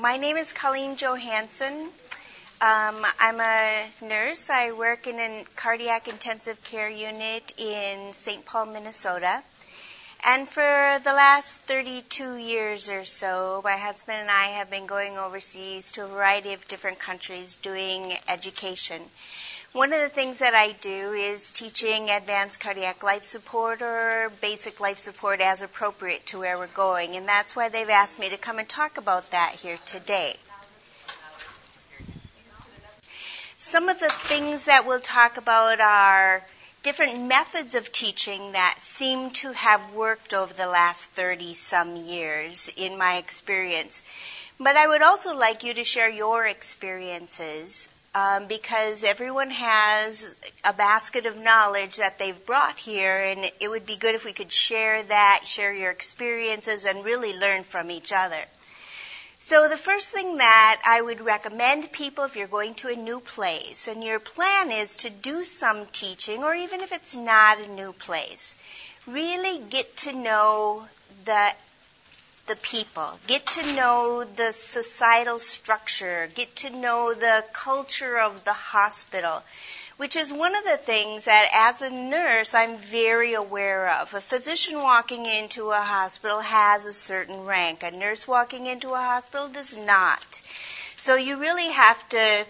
My name is Colleen Johansson. Um, I'm a nurse. I work in a cardiac intensive care unit in St. Paul, Minnesota. And for the last 32 years or so, my husband and I have been going overseas to a variety of different countries doing education. One of the things that I do is teaching advanced cardiac life support or basic life support as appropriate to where we're going. And that's why they've asked me to come and talk about that here today. Some of the things that we'll talk about are different methods of teaching that seem to have worked over the last 30 some years in my experience. But I would also like you to share your experiences um, because everyone has a basket of knowledge that they've brought here, and it would be good if we could share that, share your experiences, and really learn from each other. So the first thing that I would recommend people if you're going to a new place and your plan is to do some teaching or even if it's not a new place, really get to know the the people, get to know the societal structure, get to know the culture of the hospital, which is one of the things that as a nurse I'm very aware of. A physician walking into a hospital has a certain rank. A nurse walking into a hospital does not. So you really have to,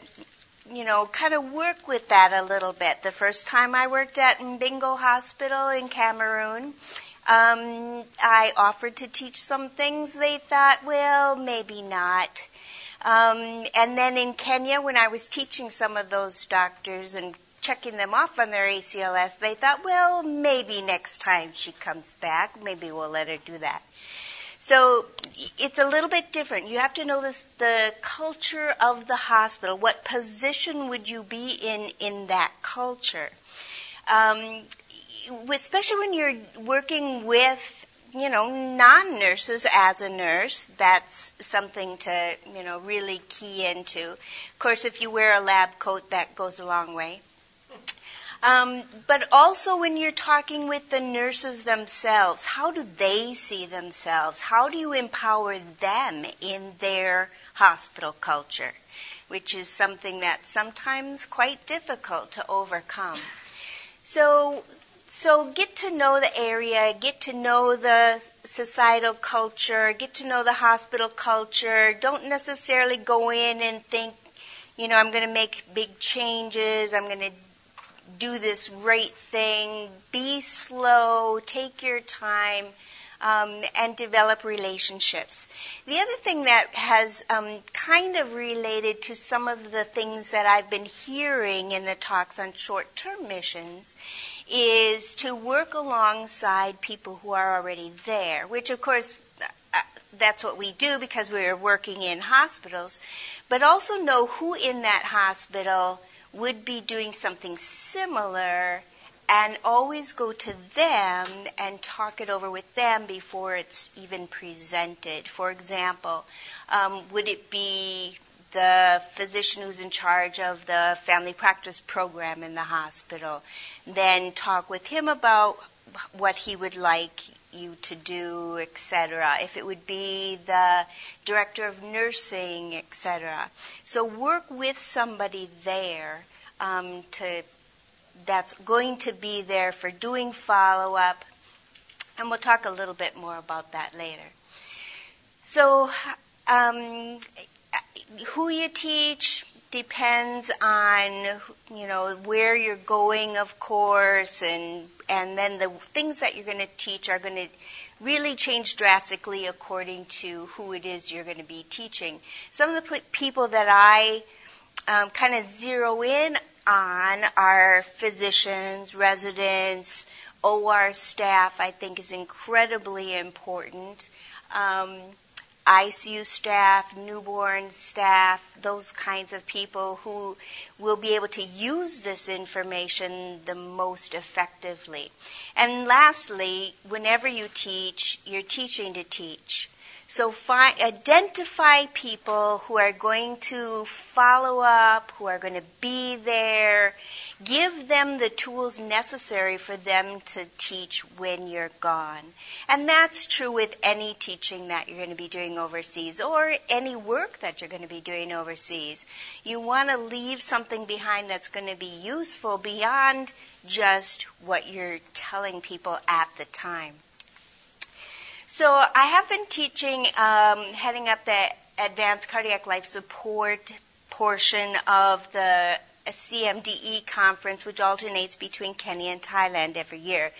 you know, kind of work with that a little bit. The first time I worked at Mbingo Hospital in Cameroon, um, I offered to teach some things. They thought, well, maybe not. Um, and then in Kenya, when I was teaching some of those doctors and checking them off on their ACLS, they thought, well, maybe next time she comes back, maybe we'll let her do that. So it's a little bit different. You have to know this, the culture of the hospital. What position would you be in in that culture? Um, especially when you're working with you know, non-nurses as a nurse, that's something to, you know, really key into. Of course, if you wear a lab coat, that goes a long way. Um, but also when you're talking with the nurses themselves, how do they see themselves? How do you empower them in their hospital culture? Which is something that's sometimes quite difficult to overcome. So so get to know the area, get to know the societal culture, get to know the hospital culture. Don't necessarily go in and think, you know, I'm going to make big changes, I'm going to do this great thing. Be slow, take your time. Um, and develop relationships. The other thing that has um, kind of related to some of the things that I've been hearing in the talks on short-term missions is to work alongside people who are already there, which of course uh, that's what we do because we're working in hospitals, but also know who in that hospital would be doing something similar and always go to them and talk it over with them before it's even presented. For example, um, would it be the physician who's in charge of the family practice program in the hospital. Then talk with him about what he would like you to do, etc. If it would be the director of nursing, etc. So work with somebody there um, to that's going to be there for doing follow up, and we'll talk a little bit more about that later. So um, who you teach depends on you know where you're going of course and and then the things that you're going to teach are going to really change drastically according to who it is you're going to be teaching. Some of the people that i um, kind of zero in on are physicians residents or staff i think is incredibly important. Um, ICU staff, newborn staff, those kinds of people who will be able to use this information the most effectively. And lastly, whenever you teach, you're teaching to teach. So identify people who are going to follow up, who are going to be there. Give them the tools necessary for them to teach when you're gone. And that's true with any teaching that you're going to be doing overseas or any work that you're going to be doing overseas. You want to leave something behind that's going to be useful beyond just what you're telling people at the time. So I have been teaching, um, heading up the advanced cardiac life support portion of the CMDE conference, which alternates between Kenya and Thailand every year.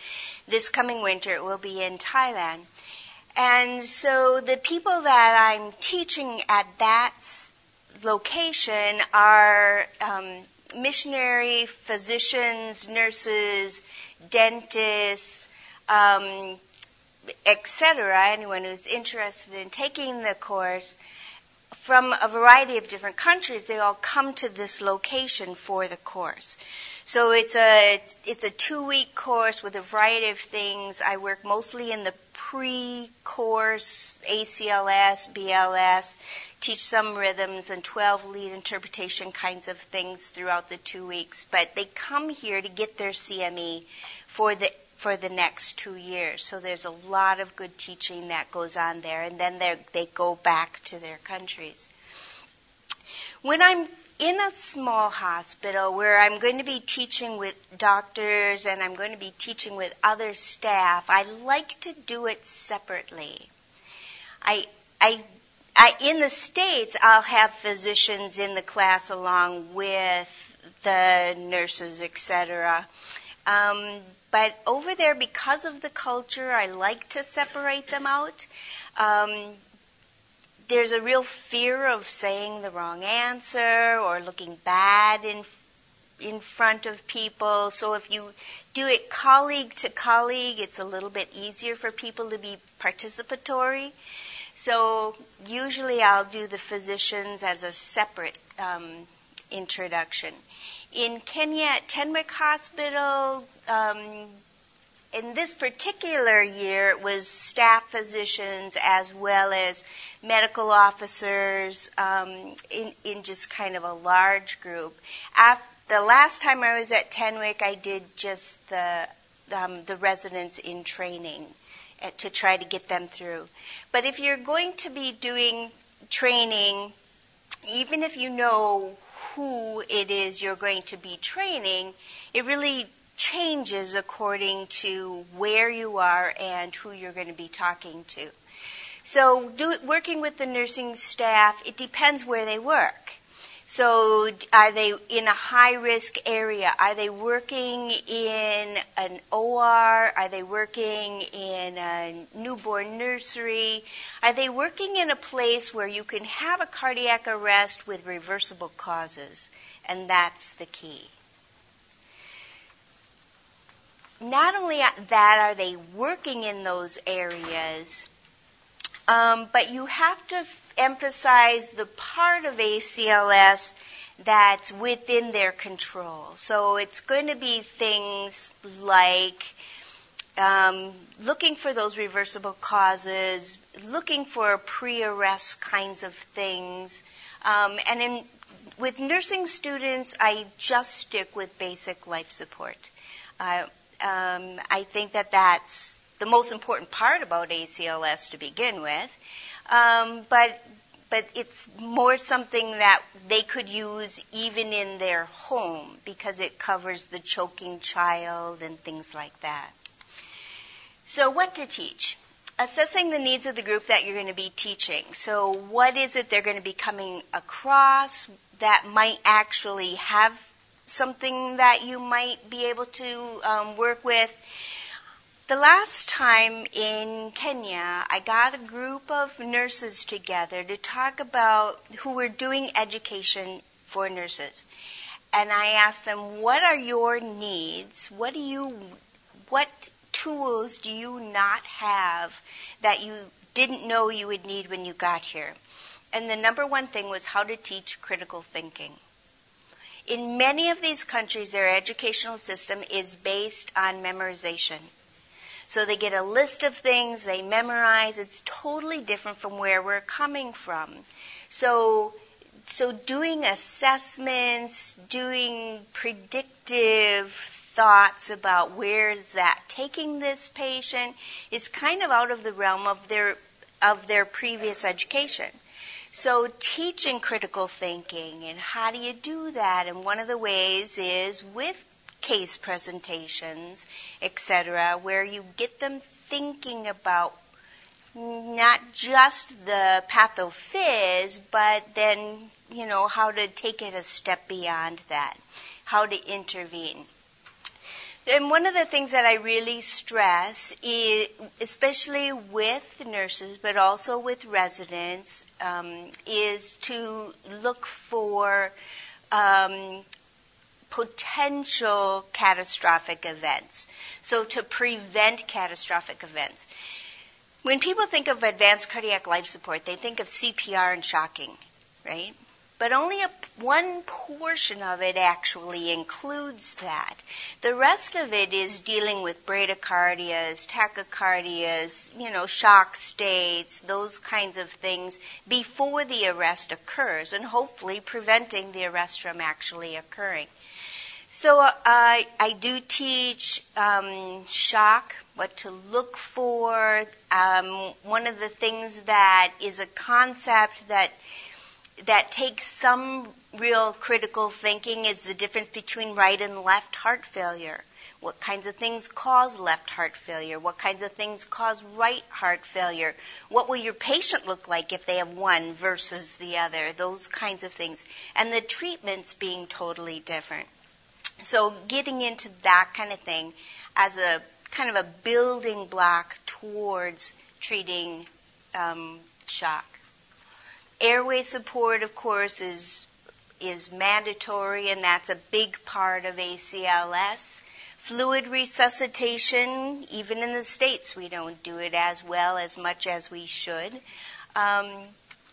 This coming winter, it will be in Thailand. And so the people that I'm teaching at that location are um, missionary, physicians, nurses, dentists, um, etc., anyone who's interested in taking the course from a variety of different countries, they all come to this location for the course. So it's a it's a two week course with a variety of things. I work mostly in the pre-course ACLS, BLS, teach some rhythms and 12 lead interpretation kinds of things throughout the two weeks. But they come here to get their CME for the for the next two years. So there's a lot of good teaching that goes on there, and then they go back to their countries. When I'm in a small hospital where I'm going to be teaching with doctors and I'm going to be teaching with other staff, I like to do it separately. I, I, I, in the States, I'll have physicians in the class along with the nurses, etc. Um, but over there, because of the culture, I like to separate them out. Um, there's a real fear of saying the wrong answer or looking bad in in front of people. So if you do it colleague to colleague, it's a little bit easier for people to be participatory. So usually I'll do the physicians as a separate um, introduction in Kenya at Tenwek Hospital, um, in this particular year, it was staff physicians as well as medical officers um, in, in just kind of a large group. After, the last time I was at Tenwek, I did just the um, the residents in training uh, to try to get them through. But if you're going to be doing training, even if you know who it is you're going to be training, it really changes according to where you are and who you're going to be talking to. So, do, working with the nursing staff, it depends where they work. So are they in a high risk area? Are they working in an OR? Are they working in a newborn nursery? Are they working in a place where you can have a cardiac arrest with reversible causes? And that's the key. Not only that are they working in those areas, um, but you have to emphasize the part of ACLS that's within their control. So it's going to be things like um, looking for those reversible causes, looking for pre-arrest kinds of things, um, and in, with nursing students, I just stick with basic life support. Uh, um, I think that that's the most important part about ACLS to begin with. Um, but but it's more something that they could use even in their home because it covers the choking child and things like that. So what to teach? Assessing the needs of the group that you're going to be teaching. So what is it they're going to be coming across that might actually have something that you might be able to um, work with? The last time in Kenya, I got a group of nurses together to talk about who were doing education for nurses. And I asked them, what are your needs? What do you, what tools do you not have that you didn't know you would need when you got here? And the number one thing was how to teach critical thinking. In many of these countries, their educational system is based on memorization. So they get a list of things, they memorize. It's totally different from where we're coming from. So, so doing assessments, doing predictive thoughts about where is that taking this patient is kind of out of the realm of their of their previous education. So teaching critical thinking and how do you do that? And one of the ways is with case presentations, etc., where you get them thinking about not just the pathophys, but then, you know, how to take it a step beyond that, how to intervene. And one of the things that I really stress, is, especially with nurses, but also with residents, um, is to look for um, potential catastrophic events. So to prevent catastrophic events. When people think of advanced cardiac life support, they think of CPR and shocking, right? but only a, one portion of it actually includes that. The rest of it is dealing with bradycardias, tachycardias, you know, shock states, those kinds of things before the arrest occurs, and hopefully preventing the arrest from actually occurring. So uh, I, I do teach um, shock, what to look for. Um, one of the things that is a concept that that takes some real critical thinking is the difference between right and left heart failure. What kinds of things cause left heart failure? What kinds of things cause right heart failure? What will your patient look like if they have one versus the other? Those kinds of things. And the treatments being totally different. So getting into that kind of thing as a kind of a building block towards treating um, shock. Airway support, of course, is is mandatory, and that's a big part of ACLS. Fluid resuscitation, even in the states, we don't do it as well as much as we should. Um,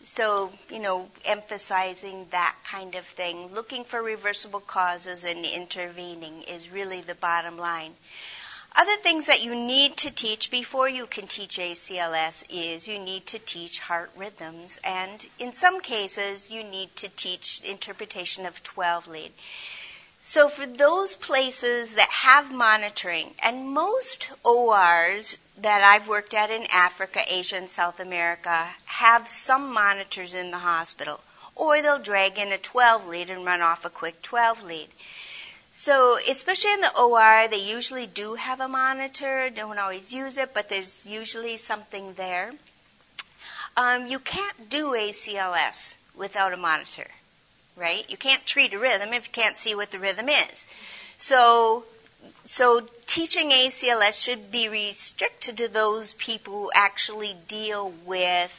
so, you know, emphasizing that kind of thing, looking for reversible causes and intervening is really the bottom line. Other things that you need to teach before you can teach ACLS is you need to teach heart rhythms, and in some cases, you need to teach interpretation of 12 lead. So for those places that have monitoring, and most ORs that I've worked at in Africa, Asia, and South America have some monitors in the hospital, or they'll drag in a 12 lead and run off a quick 12 lead. So, especially in the OR, they usually do have a monitor. Don't always use it, but there's usually something there. Um, you can't do ACLS without a monitor, right? You can't treat a rhythm if you can't see what the rhythm is. So, so teaching ACLS should be restricted to those people who actually deal with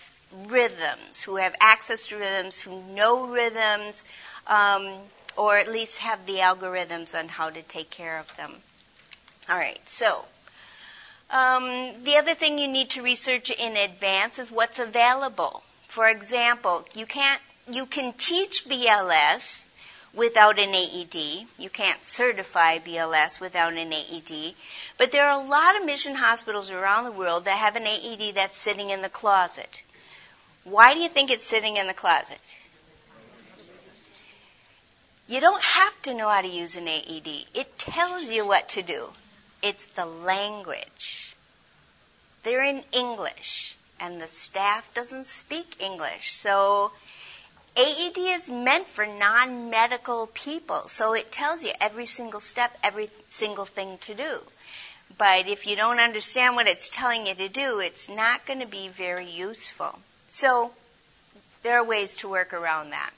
rhythms, who have access to rhythms, who know rhythms, um, or at least have the algorithms on how to take care of them. All right, so um, the other thing you need to research in advance is what's available. For example, you can't you can teach BLS without an AED. You can't certify BLS without an AED. But there are a lot of mission hospitals around the world that have an AED that's sitting in the closet. Why do you think it's sitting in the closet? You don't have to know how to use an AED. It tells you what to do. It's the language. They're in English, and the staff doesn't speak English. So AED is meant for non-medical people. So it tells you every single step, every single thing to do. But if you don't understand what it's telling you to do, it's not going to be very useful. So there are ways to work around that.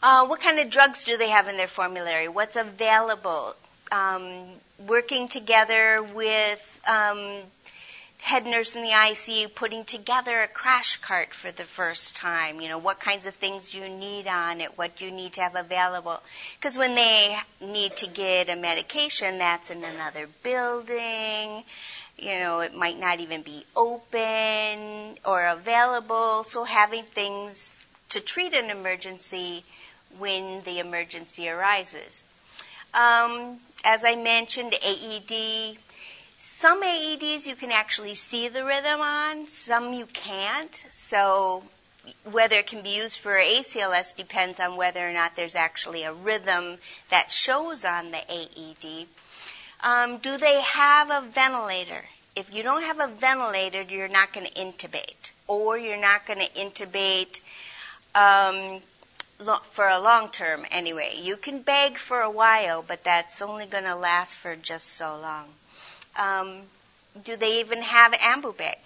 Uh, what kind of drugs do they have in their formulary? What's available? Um, working together with um, head nurse in the ICU, putting together a crash cart for the first time. You know, what kinds of things do you need on it? What do you need to have available? Because when they need to get a medication, that's in another building. You know, it might not even be open or available. So having things to treat an emergency when the emergency arises. Um, as I mentioned, AED, Some AEDs you can actually see the rhythm on, some you can't. So whether it can be used for ACLS depends on whether or not there's actually a rhythm that shows on the AED. Um, do they have a ventilator? If you don't have a ventilator, you're not going to intubate, or you're not going to intubate um, for a long term anyway. You can beg for a while, but that's only going to last for just so long. Um, do they even have an ambu bag?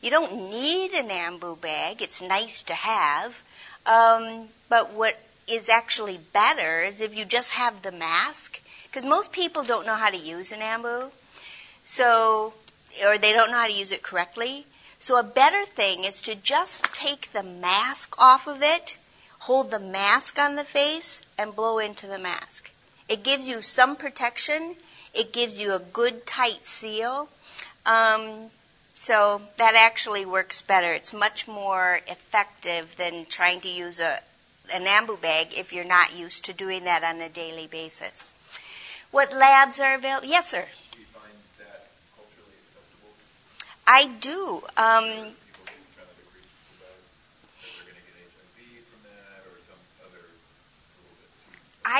You don't need an ambu bag. It's nice to have. Um, but what is actually better is if you just have the mask, because most people don't know how to use an ambu, so or they don't know how to use it correctly. So a better thing is to just take the mask off of it, hold the mask on the face, and blow into the mask. It gives you some protection it gives you a good tight seal. Um, so that actually works better. It's much more effective than trying to use a, an ambu bag if you're not used to doing that on a daily basis. What labs are available? Yes, sir. Do you find that culturally acceptable? I do. Um,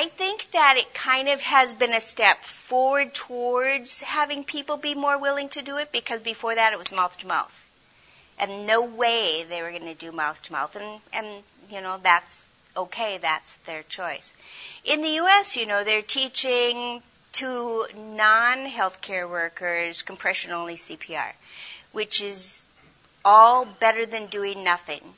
I think that it kind of has been a step forward towards having people be more willing to do it because before that it was mouth to mouth. And no way they were going to do mouth to mouth. And, and, you know, that's okay. That's their choice. In the U.S., you know, they're teaching to non-healthcare workers compression only CPR, which is all better than doing nothing.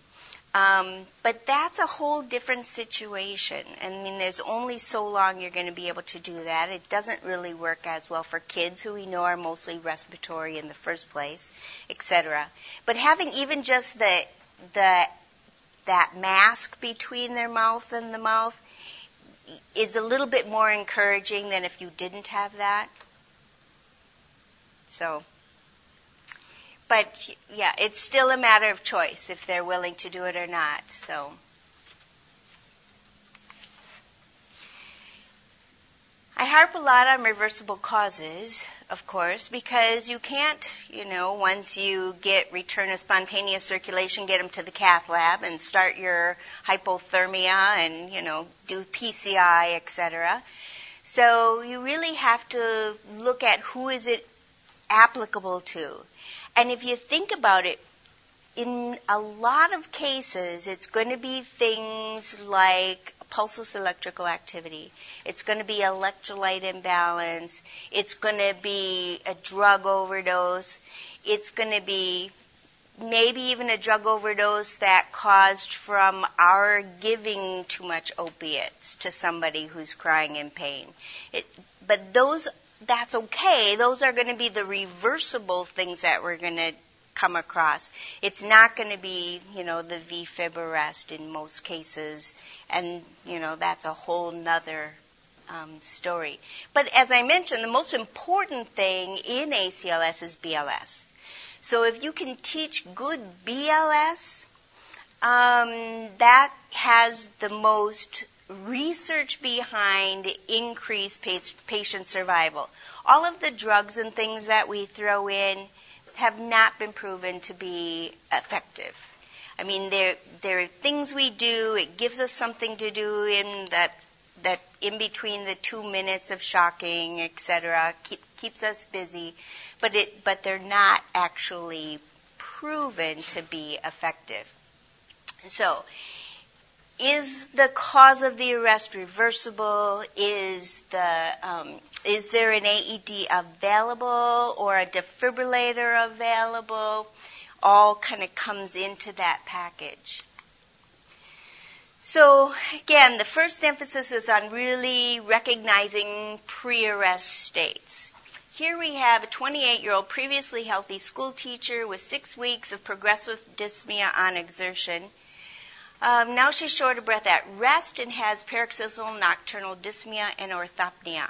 Um, but that's a whole different situation. I mean, there's only so long you're going to be able to do that. It doesn't really work as well for kids who we know are mostly respiratory in the first place, etc. But having even just the the that mask between their mouth and the mouth is a little bit more encouraging than if you didn't have that. So but yeah, it's still a matter of choice if they're willing to do it or not. So. I harp a lot on reversible causes, of course, because you can't, you know, once you get return of spontaneous circulation, get them to the cath lab and start your hypothermia and, you know, do PCI, etc. So you really have to look at who is it applicable to. And if you think about it, in a lot of cases, it's going to be things like pulseless electrical activity. It's going to be electrolyte imbalance. It's going to be a drug overdose. It's going to be maybe even a drug overdose that caused from our giving too much opiates to somebody who's crying in pain. It, but those that's okay. Those are going to be the reversible things that we're going to come across. It's not going to be, you know, the VFib arrest in most cases, and you know that's a whole nother um, story. But as I mentioned, the most important thing in ACLS is BLS. So if you can teach good BLS, um, that has the most research behind increased patient survival. All of the drugs and things that we throw in have not been proven to be effective. I mean, there there are things we do. It gives us something to do in that that in between the two minutes of shocking, etc. Keep, keeps us busy, but it but they're not actually proven to be effective. So, is the cause of the arrest reversible? Is the um, is there an AED available or a defibrillator available? All kind of comes into that package. So again, the first emphasis is on really recognizing pre-arrest states. Here we have a 28-year-old previously healthy school teacher with six weeks of progressive dyspnea on exertion um, now she's short of breath at rest and has paroxysmal nocturnal dyspnea and orthopnea.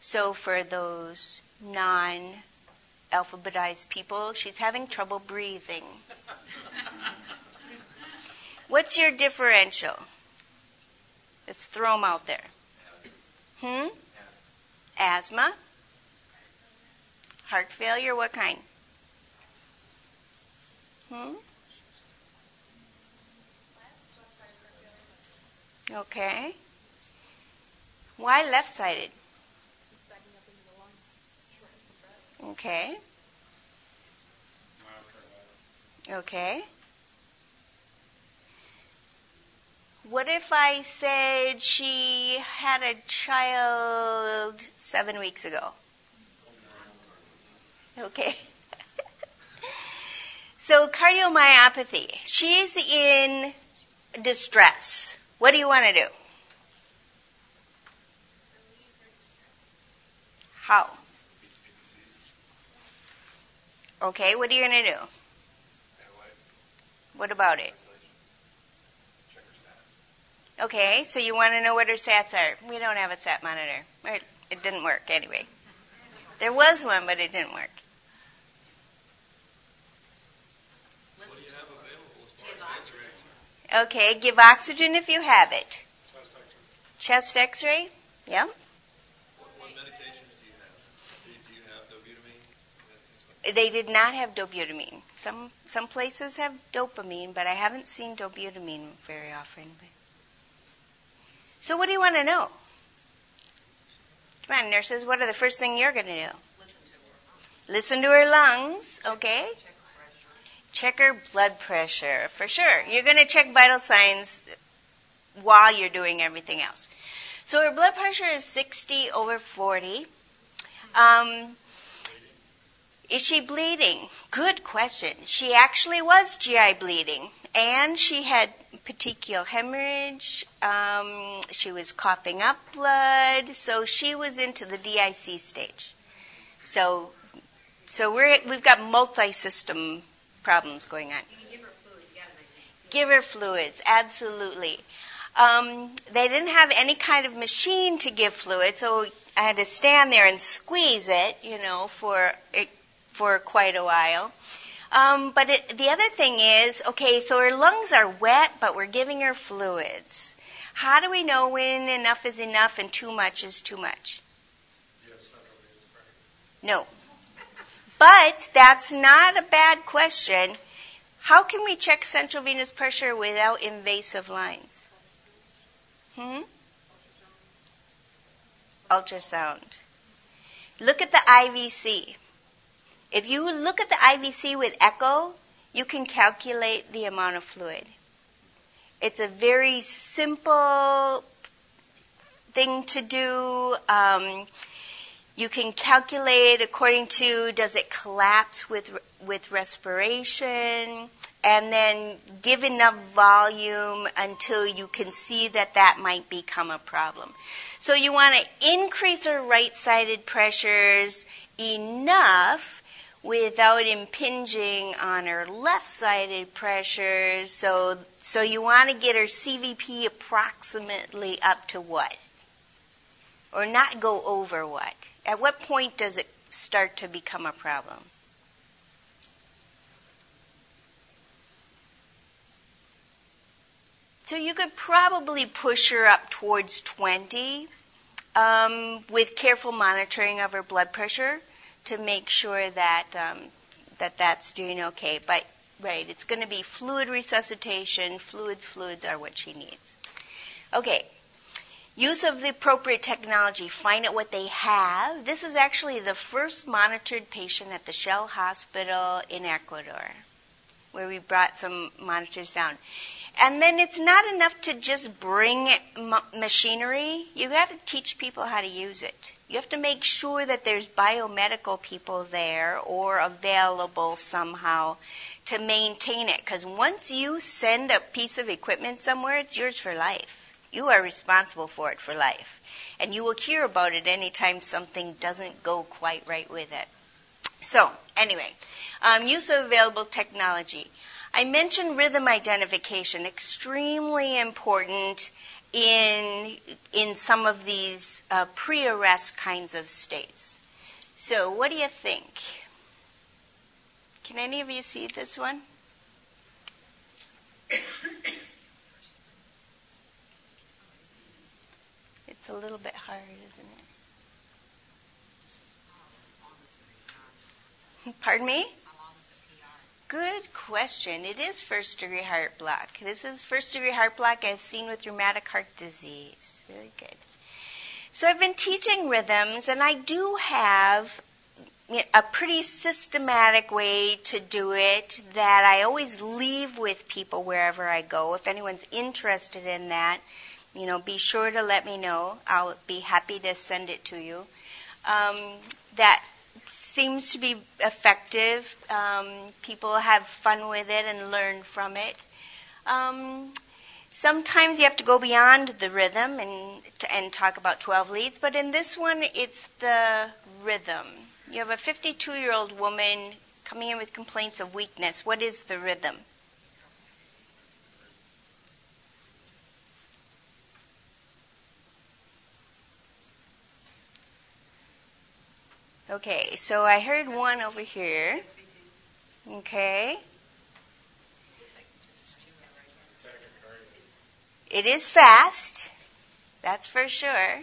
So for those non alphabetized people, she's having trouble breathing. What's your differential? Let's throw them out there. Hmm? Asthma. Heart failure? What kind? Hmm? Okay. Why left sided? Okay. Okay. What if I said she had a child seven weeks ago? Okay. so cardiomyopathy. She's in distress. What do you want to do? How? Okay, what are you going to do? What about it? Okay, so you want to know what her sats are. We don't have a sat monitor. It didn't work anyway. There was one, but it didn't work. Okay, give oxygen if you have it. Chest x-ray? Yeah. What medications do you have? Do you have dobutamine? They did not have dobutamine. Some some places have dopamine, but I haven't seen dobutamine very often. So what do you want to know? Come on, nurses. What are the first thing you're going to do? Listen to her lungs. Okay. Check her blood pressure for sure. You're going to check vital signs while you're doing everything else. So her blood pressure is 60 over 40. Um, is she bleeding? Good question. She actually was GI bleeding, and she had petechial hemorrhage. Um, she was coughing up blood, so she was into the DIC stage. So, so we're we've got multi-system problems going on. give her fluids. Give her fluids, absolutely. Um, they didn't have any kind of machine to give fluid, so I had to stand there and squeeze it, you know, for it, for quite a while. Um, but it, the other thing is, okay, so her lungs are wet, but we're giving her fluids. How do we know when enough is enough and too much is too much? No. But that's not a bad question. How can we check central venous pressure without invasive lines? Hmm? Ultrasound. Look at the IVC. If you look at the IVC with echo, you can calculate the amount of fluid. It's a very simple thing to do. Um, you can calculate according to does it collapse with with respiration, and then give enough volume until you can see that that might become a problem. So you want to increase our right-sided pressures enough without impinging on her left-sided pressures. So so you want to get her CVP approximately up to what? Or not go over what? At what point does it start to become a problem? So you could probably push her up towards 20 um, with careful monitoring of her blood pressure to make sure that um, that that's doing okay. But right, it's going to be fluid resuscitation. Fluids, fluids are what she needs. Okay, Use of the appropriate technology, find out what they have. This is actually the first monitored patient at the Shell Hospital in Ecuador, where we brought some monitors down. And then it's not enough to just bring machinery. You got to teach people how to use it. You have to make sure that there's biomedical people there or available somehow to maintain it. Because once you send a piece of equipment somewhere, it's yours for life. You are responsible for it for life. And you will hear about it anytime something doesn't go quite right with it. So, anyway, um, use of available technology. I mentioned rhythm identification, extremely important in in some of these uh, pre-arrest kinds of states. So, what do you think? Can any of you see this one? It's a little bit hard, isn't it? Pardon me? Good question. It is first degree heart block. This is first degree heart block as seen with rheumatic heart disease. Very good. So I've been teaching rhythms, and I do have a pretty systematic way to do it that I always leave with people wherever I go. If anyone's interested in that, you know, be sure to let me know. I'll be happy to send it to you. Um, that seems to be effective. Um, people have fun with it and learn from it. Um, sometimes you have to go beyond the rhythm and and talk about 12 leads, but in this one, it's the rhythm. You have a 52 year old woman coming in with complaints of weakness. What is the rhythm? Okay, so I heard one over here. Okay. It is fast. That's for sure.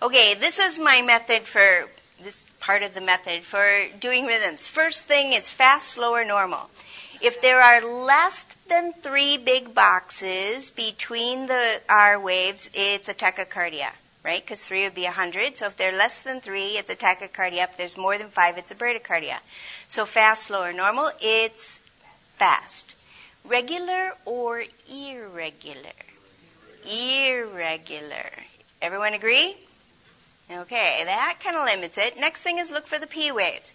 Okay, this is my method for this part of the method for doing rhythms. First thing is fast, slow, or normal. If there are less than three big boxes between the R waves, it's a tachycardia right? Because three would be 100. So if they're less than three, it's a tachycardia. If there's more than five, it's a bradycardia. So fast, slow, or normal, it's fast. Regular or irregular? Irregular. Everyone agree? Okay, that kind of limits it. Next thing is look for the P waves.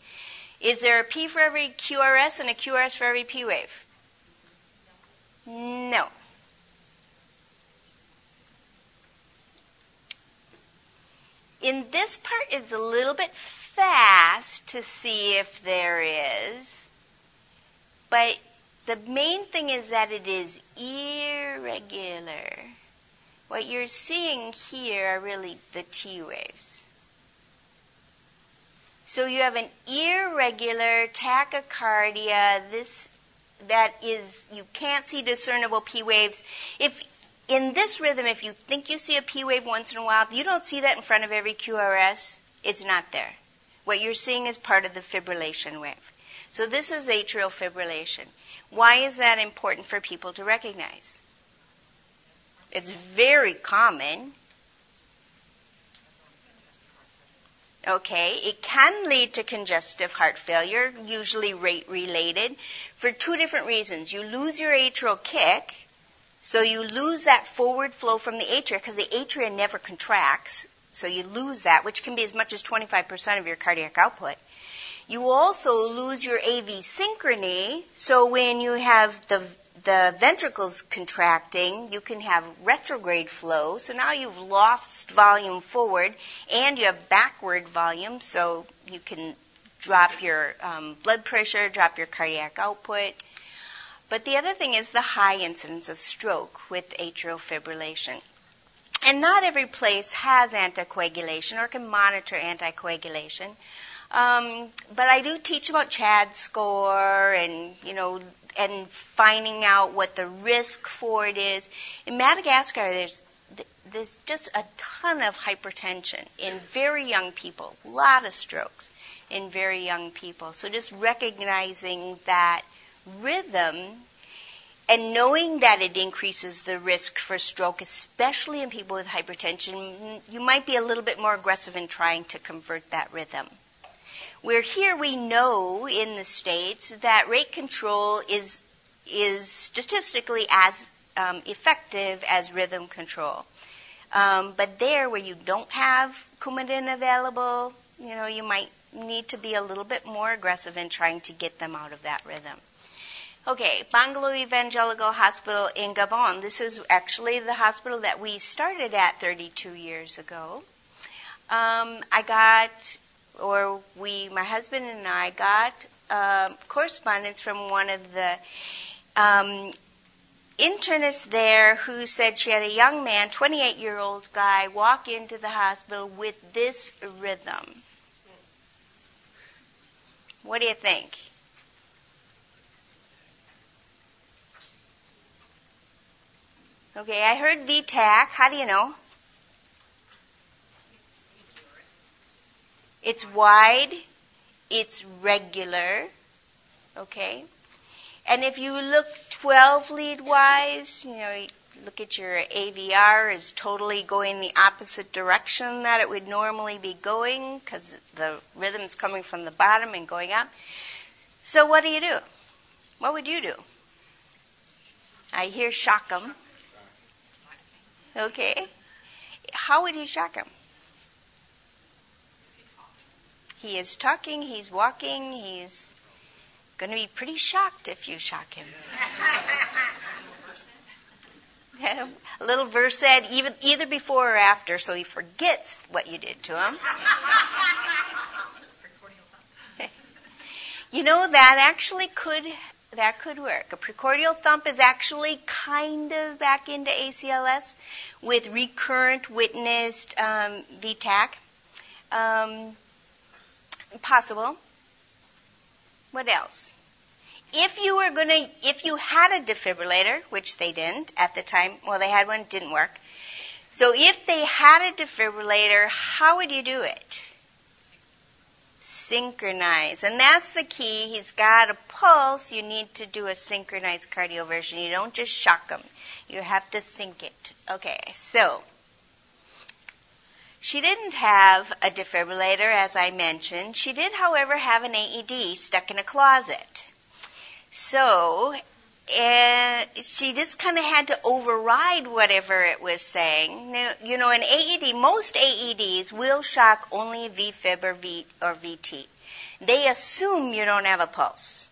Is there a P for every QRS and a QRS for every P wave? No. In this part, it's a little bit fast to see if there is, but the main thing is that it is irregular. What you're seeing here are really the T waves. So you have an irregular tachycardia. This that is you can't see discernible P waves. If in this rhythm, if you think you see a P wave once in a while, if you don't see that in front of every QRS, it's not there. What you're seeing is part of the fibrillation wave. So this is atrial fibrillation. Why is that important for people to recognize? It's very common. Okay, it can lead to congestive heart failure, usually rate related, for two different reasons. You lose your atrial kick, so you lose that forward flow from the atria because the atria never contracts. So you lose that, which can be as much as 25% of your cardiac output. You also lose your AV synchrony. So when you have the the ventricles contracting, you can have retrograde flow. So now you've lost volume forward and you have backward volume. So you can drop your um, blood pressure, drop your cardiac output. But the other thing is the high incidence of stroke with atrial fibrillation. And not every place has anticoagulation or can monitor anticoagulation. Um, but I do teach about CHAD score and, you know, and finding out what the risk for it is. In Madagascar, there's there's just a ton of hypertension in very young people, a lot of strokes in very young people. So just recognizing that rhythm and knowing that it increases the risk for stroke, especially in people with hypertension, you might be a little bit more aggressive in trying to convert that rhythm. Where here we know in the states that rate control is is statistically as um, effective as rhythm control. Um, but there, where you don't have Coumadin available, you know, you might need to be a little bit more aggressive in trying to get them out of that rhythm. Okay, Bongolo Evangelical Hospital in Gabon. This is actually the hospital that we started at 32 years ago. Um, I got, or we, my husband and I got uh, correspondence from one of the um, internists there who said she had a young man, 28 year old guy, walk into the hospital with this rhythm. What do you think? Okay, I heard V-tach. How do you know? It's wide. it's regular, okay? And if you look 12 lead wise, you know, look at your AVR is totally going the opposite direction that it would normally be going because the rhythm's coming from the bottom and going up. So what do you do? What would you do? I hear shock him. Okay. How would you shock him? He is talking, he's walking, he's going to be pretty shocked if you shock him. a little Versed even either before or after, so he forgets what you did to him. you know that actually could that could work. A precordial thump is actually kind of back into ACLS with recurrent witnessed um, V-tach. Um, possible. What else? if you were going to, if you had a defibrillator, which they didn't at the time, well, they had one, didn't work. So if they had a defibrillator, how would you do it? Synchronize. And that's the key. He's got a pulse. You need to do a synchronized cardioversion. You don't just shock him. You have to sync it. Okay, so she didn't have a defibrillator, as I mentioned. She did, however, have an AED stuck in a closet. So, uh, she just kind of had to override whatever it was saying. Now, you know, in AED, most AEDs will shock only VFib or, v, or VT. They assume you don't have a pulse.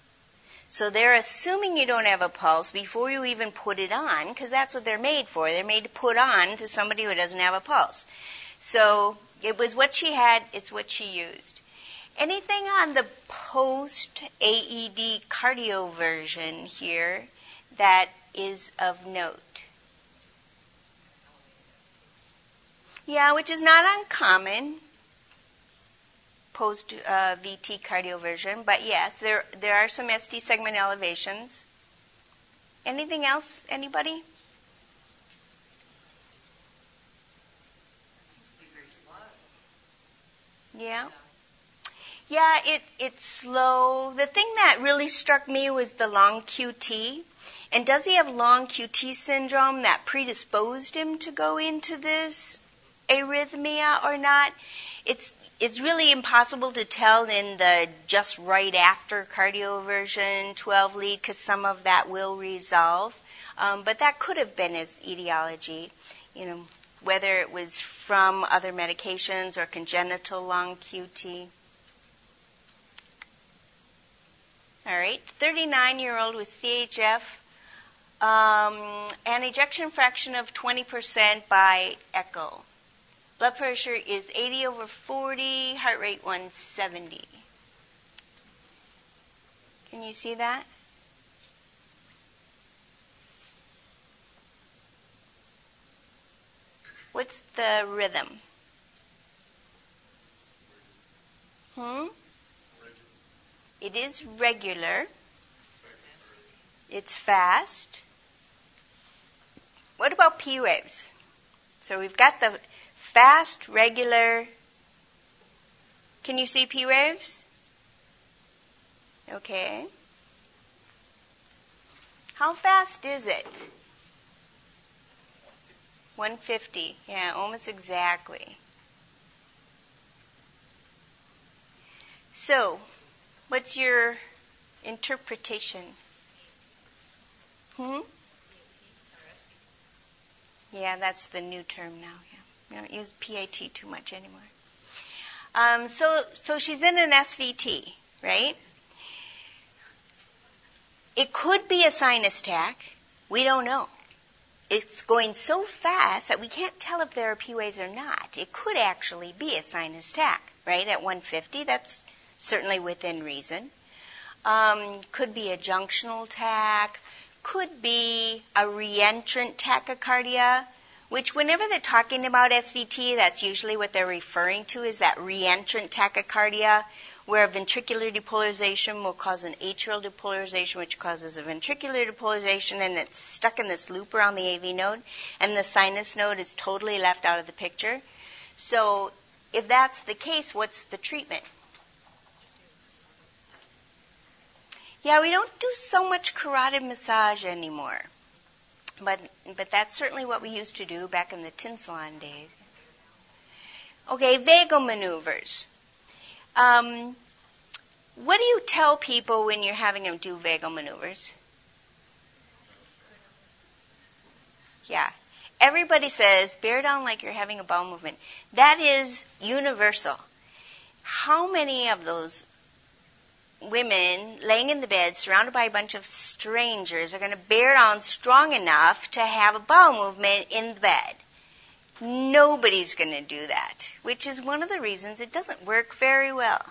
So they're assuming you don't have a pulse before you even put it on, because that's what they're made for. They're made to put on to somebody who doesn't have a pulse. So it was what she had, it's what she used. Anything on the post AED cardioversion here that is of note? Yeah, which is not uncommon post uh, VT cardioversion, but yes, there there are some ST segment elevations. Anything else? Anybody? Yeah. Yeah, it, it's slow. The thing that really struck me was the long QT. And does he have long QT syndrome that predisposed him to go into this arrhythmia or not? It's it's really impossible to tell in the just right after cardioversion 12 lead because some of that will resolve. Um, but that could have been his etiology, you know, whether it was from other medications or congenital long QT. All right, 39 year old with CHF, um, an ejection fraction of 20% by echo. Blood pressure is 80 over 40, heart rate 170. Can you see that? What's the rhythm? Hmm? It is regular. It's fast. What about P waves? So we've got the fast, regular. Can you see P waves? Okay. How fast is it? 150. Yeah, almost exactly. So, What's your interpretation? Hmm? Yeah, that's the new term now. Yeah, we don't use PAT too much anymore. Um, so, so she's in an SVT, right? It could be a sinus tach. We don't know. It's going so fast that we can't tell if there are P waves or not. It could actually be a sinus tach, right? At 150, that's certainly within reason. Um, could be a junctional tach, could be a reentrant tachycardia, which whenever they're talking about SVT, that's usually what they're referring to is that reentrant tachycardia, where ventricular depolarization will cause an atrial depolarization, which causes a ventricular depolarization, and it's stuck in this loop around the AV node, and the sinus node is totally left out of the picture. So if that's the case, what's the treatment? Yeah, we don't do so much carotid massage anymore. But but that's certainly what we used to do back in the Tensilon days. Okay, vagal maneuvers. Um, what do you tell people when you're having them do vagal maneuvers? Yeah. Everybody says, bear down like you're having a bowel movement. That is universal. How many of those women laying in the bed surrounded by a bunch of strangers are going to bear down strong enough to have a bowel movement in the bed? Nobody's going to do that, which is one of the reasons it doesn't work very well.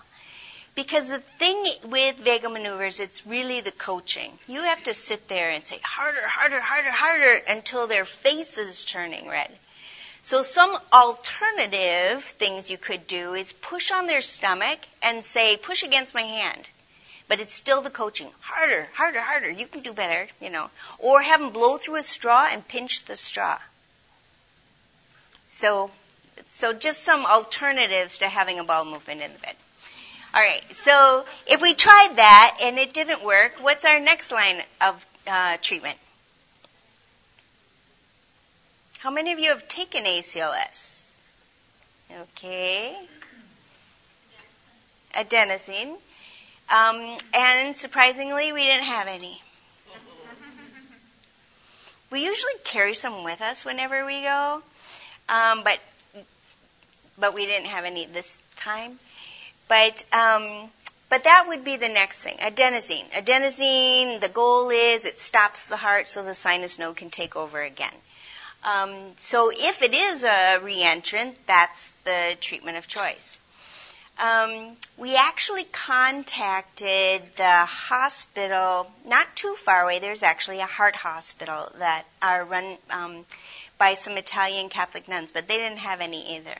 Because the thing with vagal maneuvers, it's really the coaching. You have to sit there and say harder, harder, harder, harder until their face is turning red. So some alternative things you could do is push on their stomach and say, push against my hand. But it's still the coaching. Harder, harder, harder. You can do better, you know. Or have them blow through a straw and pinch the straw. So, so just some alternatives to having a bowel movement in the bed. All right. So if we tried that and it didn't work, what's our next line of uh, treatment? How many of you have taken ACLS? Okay. Adenosine. Um, and surprisingly, we didn't have any. We usually carry some with us whenever we go, um, but but we didn't have any this time. But um, but that would be the next thing. Adenosine. Adenosine. The goal is it stops the heart so the sinus node can take over again. Um, so if it is a reentrant, that's the treatment of choice. Um, we actually contacted the hospital not too far away. There's actually a heart hospital that are run um, by some Italian Catholic nuns, but they didn't have any either.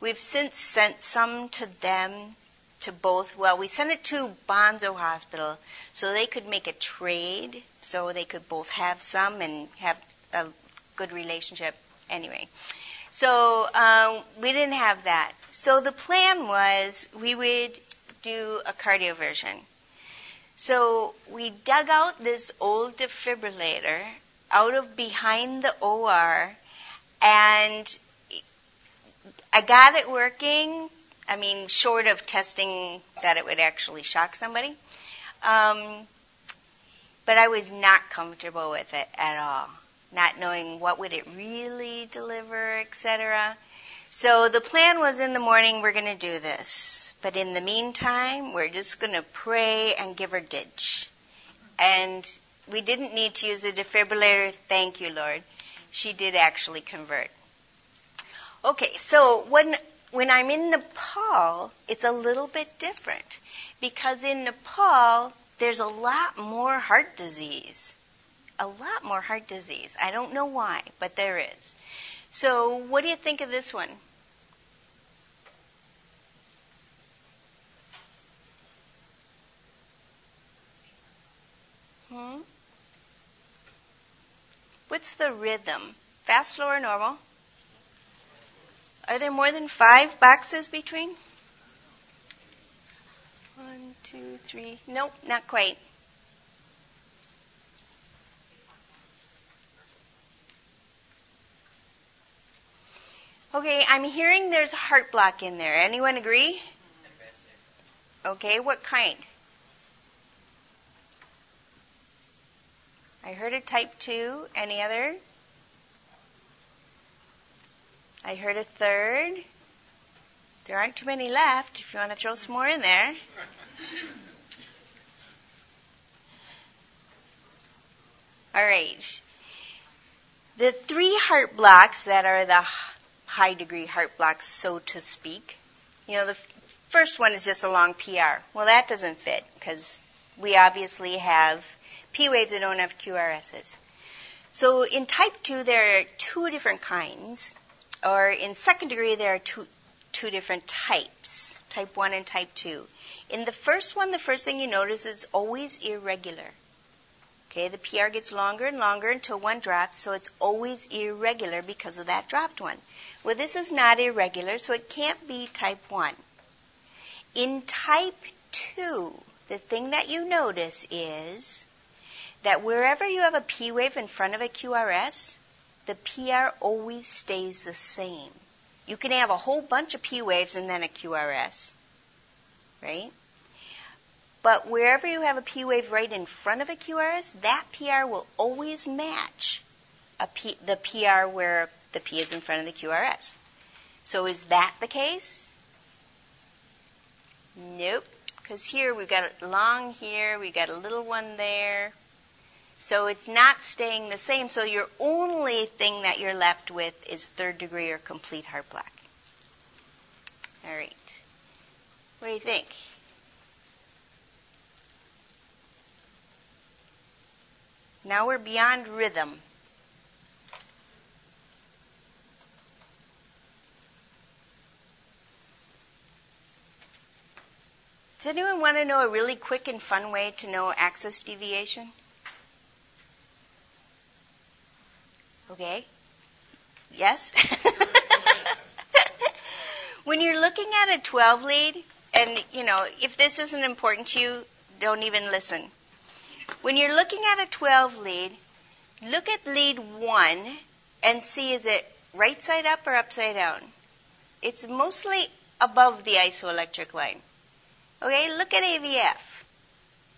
We've since sent some to them, to both. Well, we sent it to Bongolo Hospital so they could make a trade, so they could both have some and have a good relationship. Anyway, so um, we didn't have that. So the plan was we would do a cardioversion. So we dug out this old defibrillator out of behind the OR and I got it working. I mean, short of testing that it would actually shock somebody. Um, but I was not comfortable with it at all, not knowing what would it really deliver, etc. So the plan was in the morning we're going to do this, but in the meantime we're just going to pray and give her ditch. And we didn't need to use a defibrillator. Thank you, Lord. She did actually convert. Okay, so when when I'm in Nepal, it's a little bit different because in Nepal there's a lot more heart disease. A lot more heart disease. I don't know why, but there is. So, what do you think of this one? Hmm? What's the rhythm? Fast, slow, or normal? Are there more than five boxes between? One, two, three. Nope, not quite. Okay, I'm hearing there's heart block in there. Anyone agree? Okay, what kind? I heard a type 2. Any other? I heard a third. There aren't too many left if you want to throw some more in there. All right. The three heart blocks that are the high degree heart blocks, so to speak. You know, the f- first one is just a long PR. Well, that doesn't fit because we obviously have P waves that don't have QRSs. So in type 2, there are two different kinds or in second degree, there are two, two different types, type 1 and type 2. In the first one, the first thing you notice is always irregular. Okay, the PR gets longer and longer until one drops, so it's always irregular because of that dropped one. Well, this is not irregular, so it can't be type 1. In type 2, the thing that you notice is that wherever you have a P wave in front of a QRS, the PR always stays the same. You can have a whole bunch of P waves and then a QRS, right? But wherever you have a P wave right in front of a QRS, that PR will always match the PR where the P is in front of the QRS. So is that the case? Nope. Because here we've got a long here, we've got a little one there. So it's not staying the same. So your only thing that you're left with is third degree or complete heart block. All right. What do you think? Now we're beyond rhythm. Does anyone want to know a really quick and fun way to know axis deviation? Okay. Yes? when you're looking at a 12 lead, and you know, if this isn't important to you, don't even listen. When you're looking at a 12 lead, look at lead 1 and see is it right side up or upside down? It's mostly above the isoelectric line. Okay, look at AVF.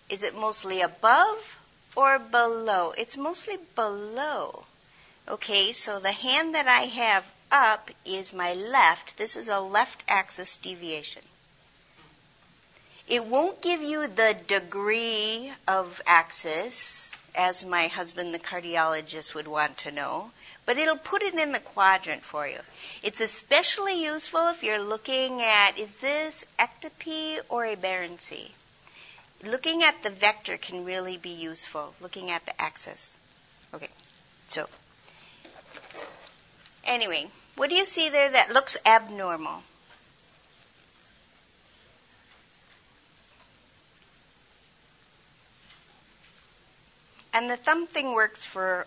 Is it mostly above or below? It's mostly below. Okay, so the hand that I have up is my left. This is a left axis deviation. It won't give you the degree of axis, as my husband, the cardiologist, would want to know, but it'll put it in the quadrant for you. It's especially useful if you're looking at is this ectopy or aberrancy? Looking at the vector can really be useful, looking at the axis. Okay, so Anyway, what do you see there that looks abnormal? And the thumb thing works for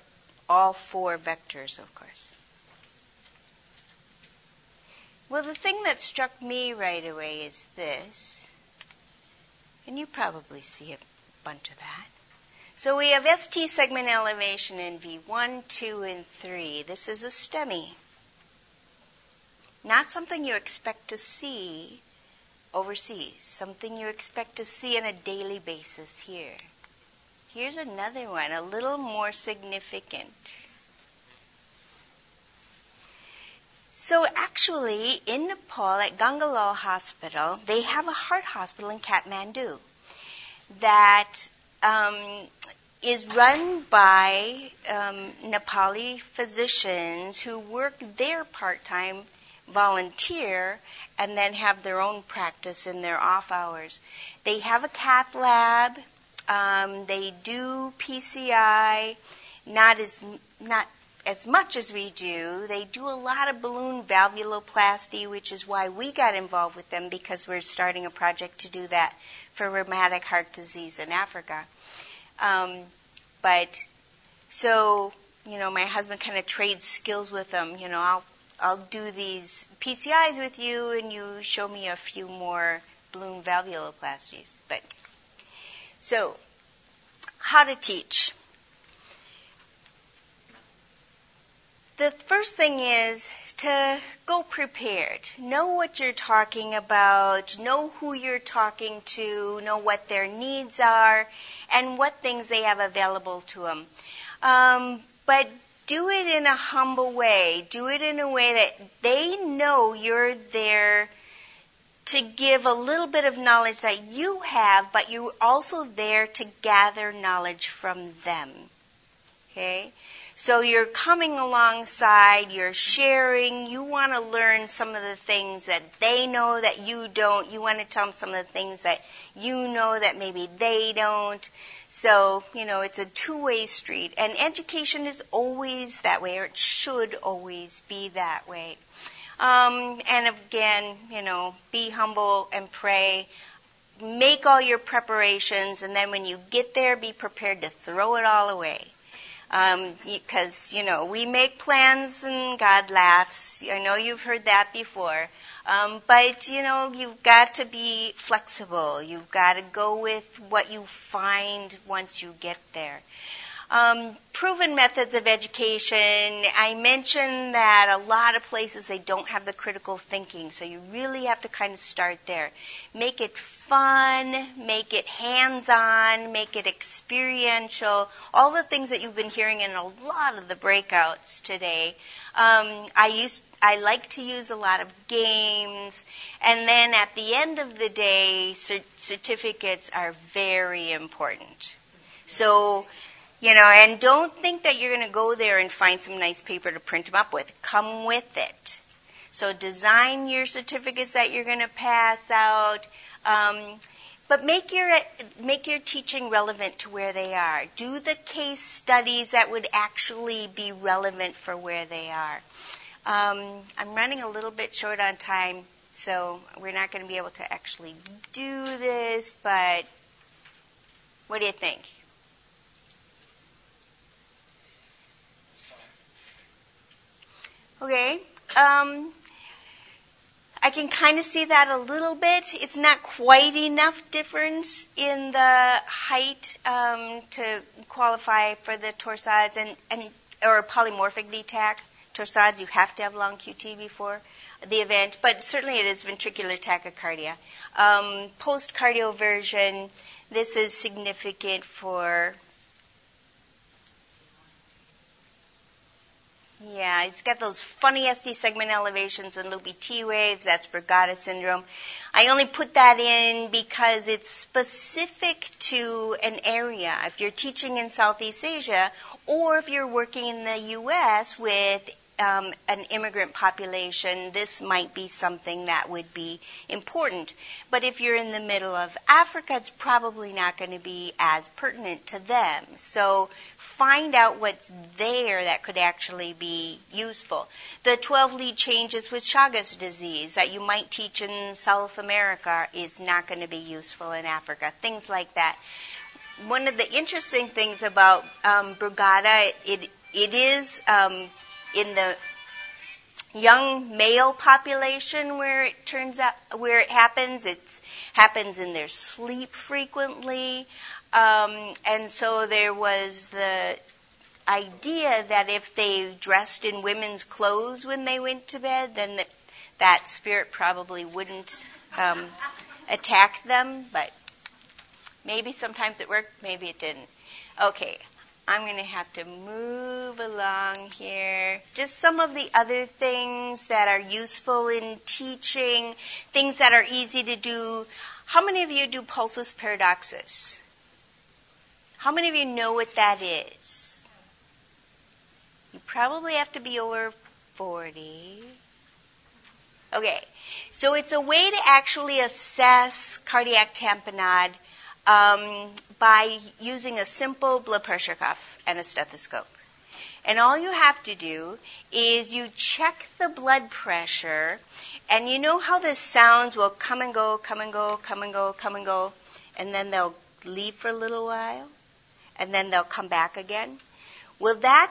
all four vectors, of course. Well, the thing that struck me right away is this, and you probably see a bunch of that. So we have ST segment elevation in V1, 2, and 3. This is a STEMI. Not something you expect to see overseas, something you expect to see on a daily basis here. Here's another one, a little more significant. So actually, in Nepal at Gangalal Hospital, they have a heart hospital in Kathmandu that um, is run by um, Nepali physicians who work there part time, volunteer, and then have their own practice in their off hours. They have a cath lab. Um, they do PCI, not as not as much as we do. They do a lot of balloon valvuloplasty, which is why we got involved with them because we're starting a project to do that for rheumatic heart disease in Africa. Um, but so, you know, my husband kind of trades skills with them. You know, I'll I'll do these PCIs with you, and you show me a few more balloon valvuloplasties. But so, how to teach? The first thing is to go prepared. Know what you're talking about, know who you're talking to, know what their needs are, and what things they have available to them. Um, but do it in a humble way. Do it in a way that they know you're there to give a little bit of knowledge that you have, but you're also there to gather knowledge from them. Okay? So you're coming alongside, you're sharing, you want to learn some of the things that they know that you don't. You want to tell them some of the things that you know that maybe they don't. So, you know, it's a two-way street. And education is always that way, or it should always be that way. Um, and again, you know, be humble and pray. Make all your preparations, and then when you get there, be prepared to throw it all away. Because, um, you know, we make plans and God laughs. I know you've heard that before. Um, but, you know, you've got to be flexible. You've got to go with what you find once you get there. Um, proven methods of education. I mentioned that a lot of places they don't have the critical thinking, so you really have to kind of start there. Make it fun, make it hands-on, make it experiential. All the things that you've been hearing in a lot of the breakouts today. Um, I used I like to use a lot of games, and then at the end of the day, certificates are very important. So you know, and don't think that you're going to go there and find some nice paper to print them up with. Come with it. So design your certificates that you're going to pass out. Um, but make your make your teaching relevant to where they are. Do the case studies that would actually be relevant for where they are. Um, I'm running a little bit short on time, so we're not going to be able to actually do this. But what do you think? Okay. Um, I can kind of see that a little bit. It's not quite enough difference in the height um, to qualify for the torsades and, and or polymorphic VTach. Torsades, you have to have long QT before the event, but certainly it is ventricular tachycardia. Um, Post cardioversion, this is significant for Yeah, he's got those funny ST segment elevations and loopy T waves. That's Brugada syndrome. I only put that in because it's specific to an area. If you're teaching in Southeast Asia or if you're working in the U.S. with um, an immigrant population, this might be something that would be important. But if you're in the middle of Africa, it's probably not going to be as pertinent to them. So find out what's there that could actually be useful. The 12 lead changes with Chagas disease that you might teach in South America is not going to be useful in Africa. Things like that. One of the interesting things about um, Brugada, it, it is um, in the young male population where it turns out where it happens. It happens in their sleep frequently, um, and so there was the idea that if they dressed in women's clothes when they went to bed, then that that spirit probably wouldn't um, attack them. But maybe sometimes it worked, maybe it didn't. Okay, I'm going to have to move along here. Just some of the other things that are useful in teaching, things that are easy to do. How many of you do pulsus paradoxus? How many of you know what that is? You probably have to be over 40. Okay, so it's a way to actually assess cardiac tamponade um, by using a simple blood pressure cuff and a stethoscope. And all you have to do is you check the blood pressure, and you know how the sounds will come and go, come and go, come and go, come and go, and then they'll leave for a little while, and then they'll come back again? Well, that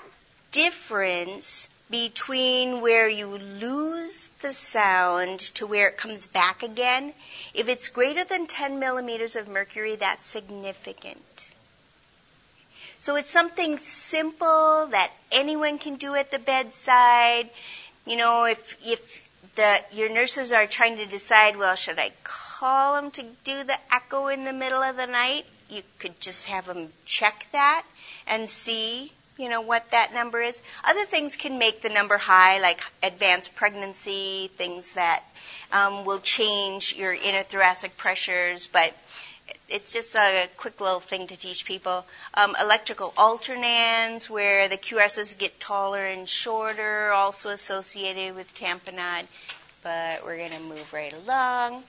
difference between where you lose the sound to where it comes back again, if it's greater than 10 millimeters of mercury, that's significant. So it's something simple that anyone can do at the bedside. You know, if, if the, your nurses are trying to decide, well, should I call them to do the echo in the middle of the night? You could just have them check that and see you know, what that number is. Other things can make the number high, like advanced pregnancy, things that um, will change your inner thoracic pressures, but it's just a quick little thing to teach people. Um, electrical alternans, where the QRSs get taller and shorter, also associated with tamponade, but we're going to move right along.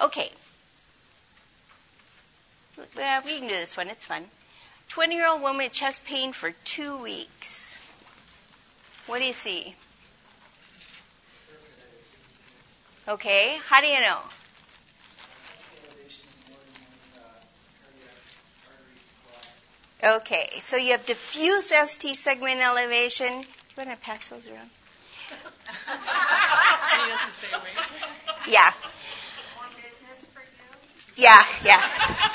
Okay. Well, we can do this one. It's fun. 20 year old woman with chest pain for two weeks. What do you see? Okay, how do you know? Okay, so you have diffuse ST segment elevation. You want to pass those around? yeah. Yeah, yeah.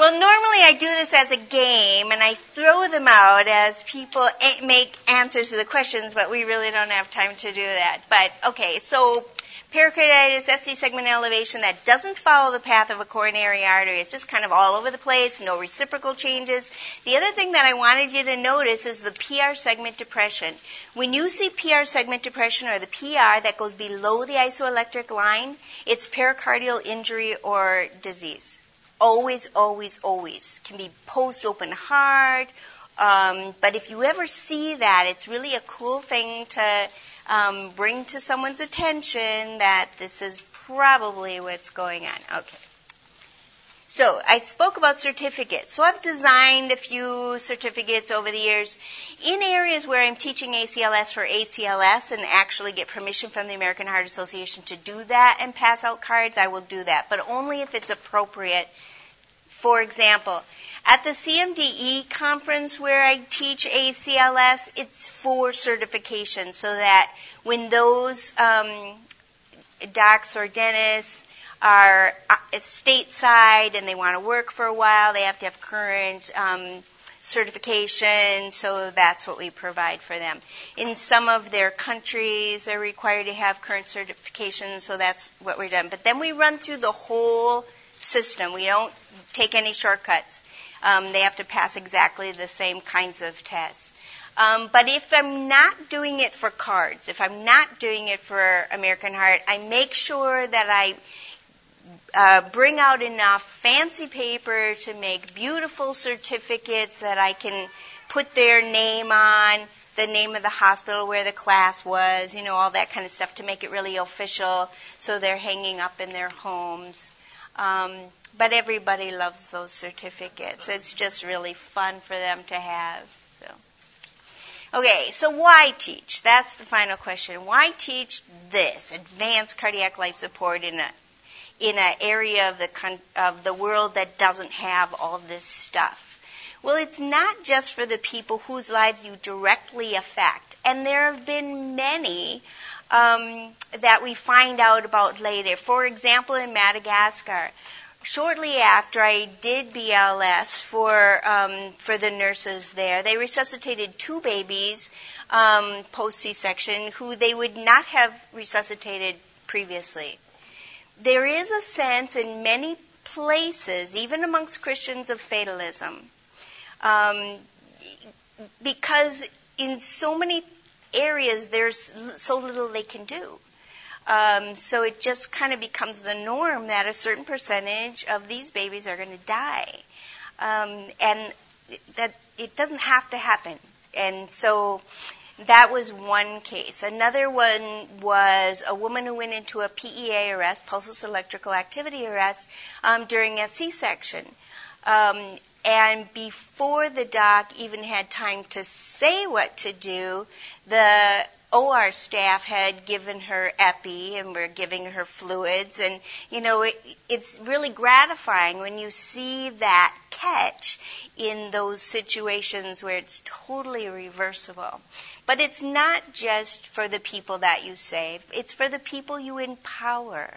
Well, normally I do this as a game and I throw them out as people make answers to the questions, but we really don't have time to do that. But okay, so pericarditis, ST segment elevation that doesn't follow the path of a coronary artery. It's just kind of all over the place, no reciprocal changes. The other thing that I wanted you to notice is the PR segment depression. When you see PR segment depression or the PR that goes below the isoelectric line, it's pericardial injury or disease. Always, always, always. Can be post open heart. Um, but if you ever see that, it's really a cool thing to um, bring to someone's attention that this is probably what's going on. Okay. So I spoke about certificates. So I've designed a few certificates over the years in areas where I'm teaching ACLS for ACLS and actually get permission from the American Heart Association to do that and pass out cards. I will do that, but only if it's appropriate. For example, at the CMDE conference where I teach ACLS, it's for certification so that when those um, docs or dentists are uh, stateside and they want to work for a while, they have to have current um, certification, so that's what we provide for them. In some of their countries, they're required to have current certification, so that's what we're done. But then we run through the whole system. We don't take any shortcuts. Um, they have to pass exactly the same kinds of tests. Um, but if I'm not doing it for cards, if I'm not doing it for American Heart, I make sure that I uh, bring out enough fancy paper to make beautiful certificates that I can put their name on, the name of the hospital where the class was, you know, all that kind of stuff to make it really official so they're hanging up in their homes. Um, but everybody loves those certificates. It's just really fun for them to have. So. Okay, so why teach? That's the final question. Why teach this advanced cardiac life support in a in an area of the of the world that doesn't have all this stuff? Well, it's not just for the people whose lives you directly affect, and there have been many um, that we find out about later. For example, in Madagascar, shortly after I did BLS for um, for the nurses there, they resuscitated two babies um, post C-section who they would not have resuscitated previously. There is a sense in many places, even amongst Christians, of fatalism, um, because in so many areas there's so little they can do. Um, so it just kind of becomes the norm that a certain percentage of these babies are going to die. Um, and that it doesn't have to happen. And so that was one case. Another one was a woman who went into a PEA arrest, pulseless electrical activity arrest, um, during a C-section. Um, and before the doc even had time to say what to do, the OR staff had given her epi and were giving her fluids. And, you know, it, it's really gratifying when you see that catch in those situations where it's totally reversible. But it's not just for the people that you save, it's for the people you empower.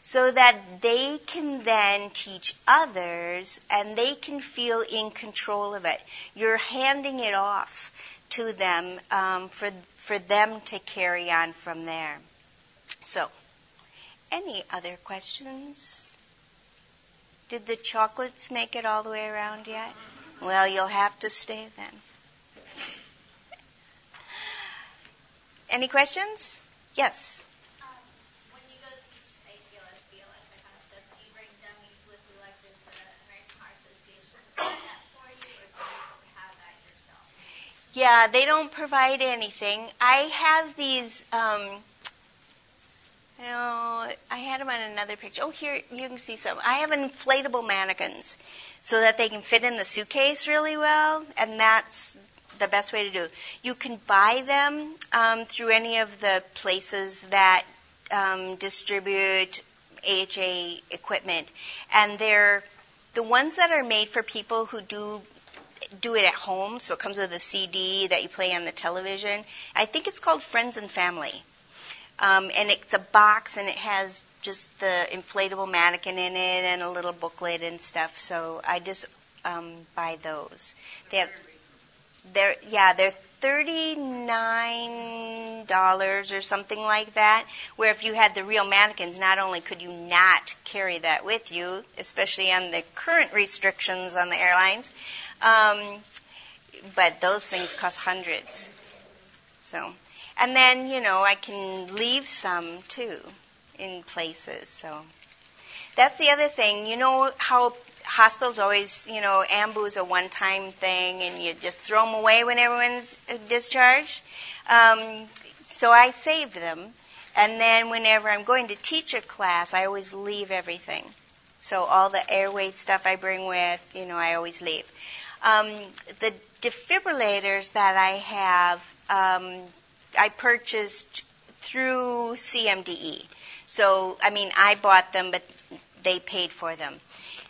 So that they can then teach others and they can feel in control of it. You're handing it off to them um, for for them to carry on from there. So, any other questions? Did the chocolates make it all the way around yet? Well, you'll have to stay then. Any questions? Yes. Yeah, they don't provide anything. I have these. Um, you I had them on another picture. Oh, here you can see some. I have inflatable mannequins so that they can fit in the suitcase really well, and that's the best way to do. it. You can buy them um, through any of the places that um, distribute AHA equipment, and they're the ones that are made for people who do do it at home, so it comes with a CD that you play on the television. I think it's called Friends and Family. Um, and it's a box and it has just the inflatable mannequin in it and a little booklet and stuff. So I just um, buy those. They have, they're yeah, they're thirty nine dollars or something like that. Where if you had the real mannequins, not only could you not carry that with you, especially on the current restrictions on the airlines, um, but those things cost hundreds. So, and then you know I can leave some too in places. So that's the other thing. You know how hospitals always, you know, AMBU is a one-time thing, and you just throw them away when everyone's discharged. Um, so I save them, and then whenever I'm going to teach a class, I always leave everything. So all the airway stuff I bring with, you know, I always leave. Um, the defibrillators that I have, um, I purchased through CMDE. So, I mean, I bought them, but they paid for them.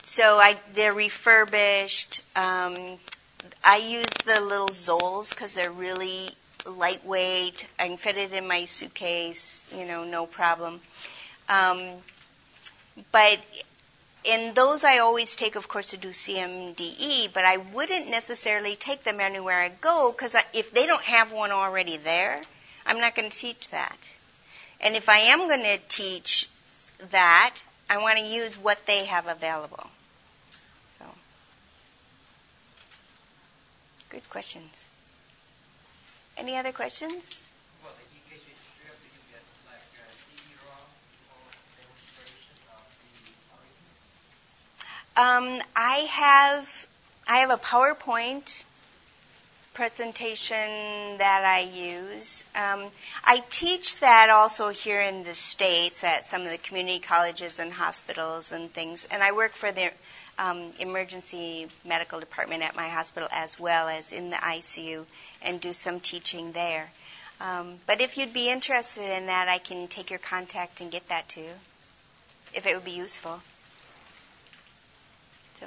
So I, they're refurbished. Um, I use the little Zolls because they're really lightweight. I can fit it in my suitcase, you know, no problem. Um, but in those I always take, of course, to do CMDE, but I wouldn't necessarily take them anywhere I go because if they don't have one already there, I'm not going to teach that. And if I am going to teach that, I want to use what they have available. So, good questions. Any other questions? Well, you get your strip, you get like a CD-ROM or Um, I have I have a PowerPoint presentation that I use. Um, I teach that also here in the states at some of the community colleges and hospitals and things, and I work for the um, emergency medical department at my hospital as well as in the ICU and do some teaching there. Um, but if you'd be interested in that, I can take your contact and get that to you if it would be useful. So,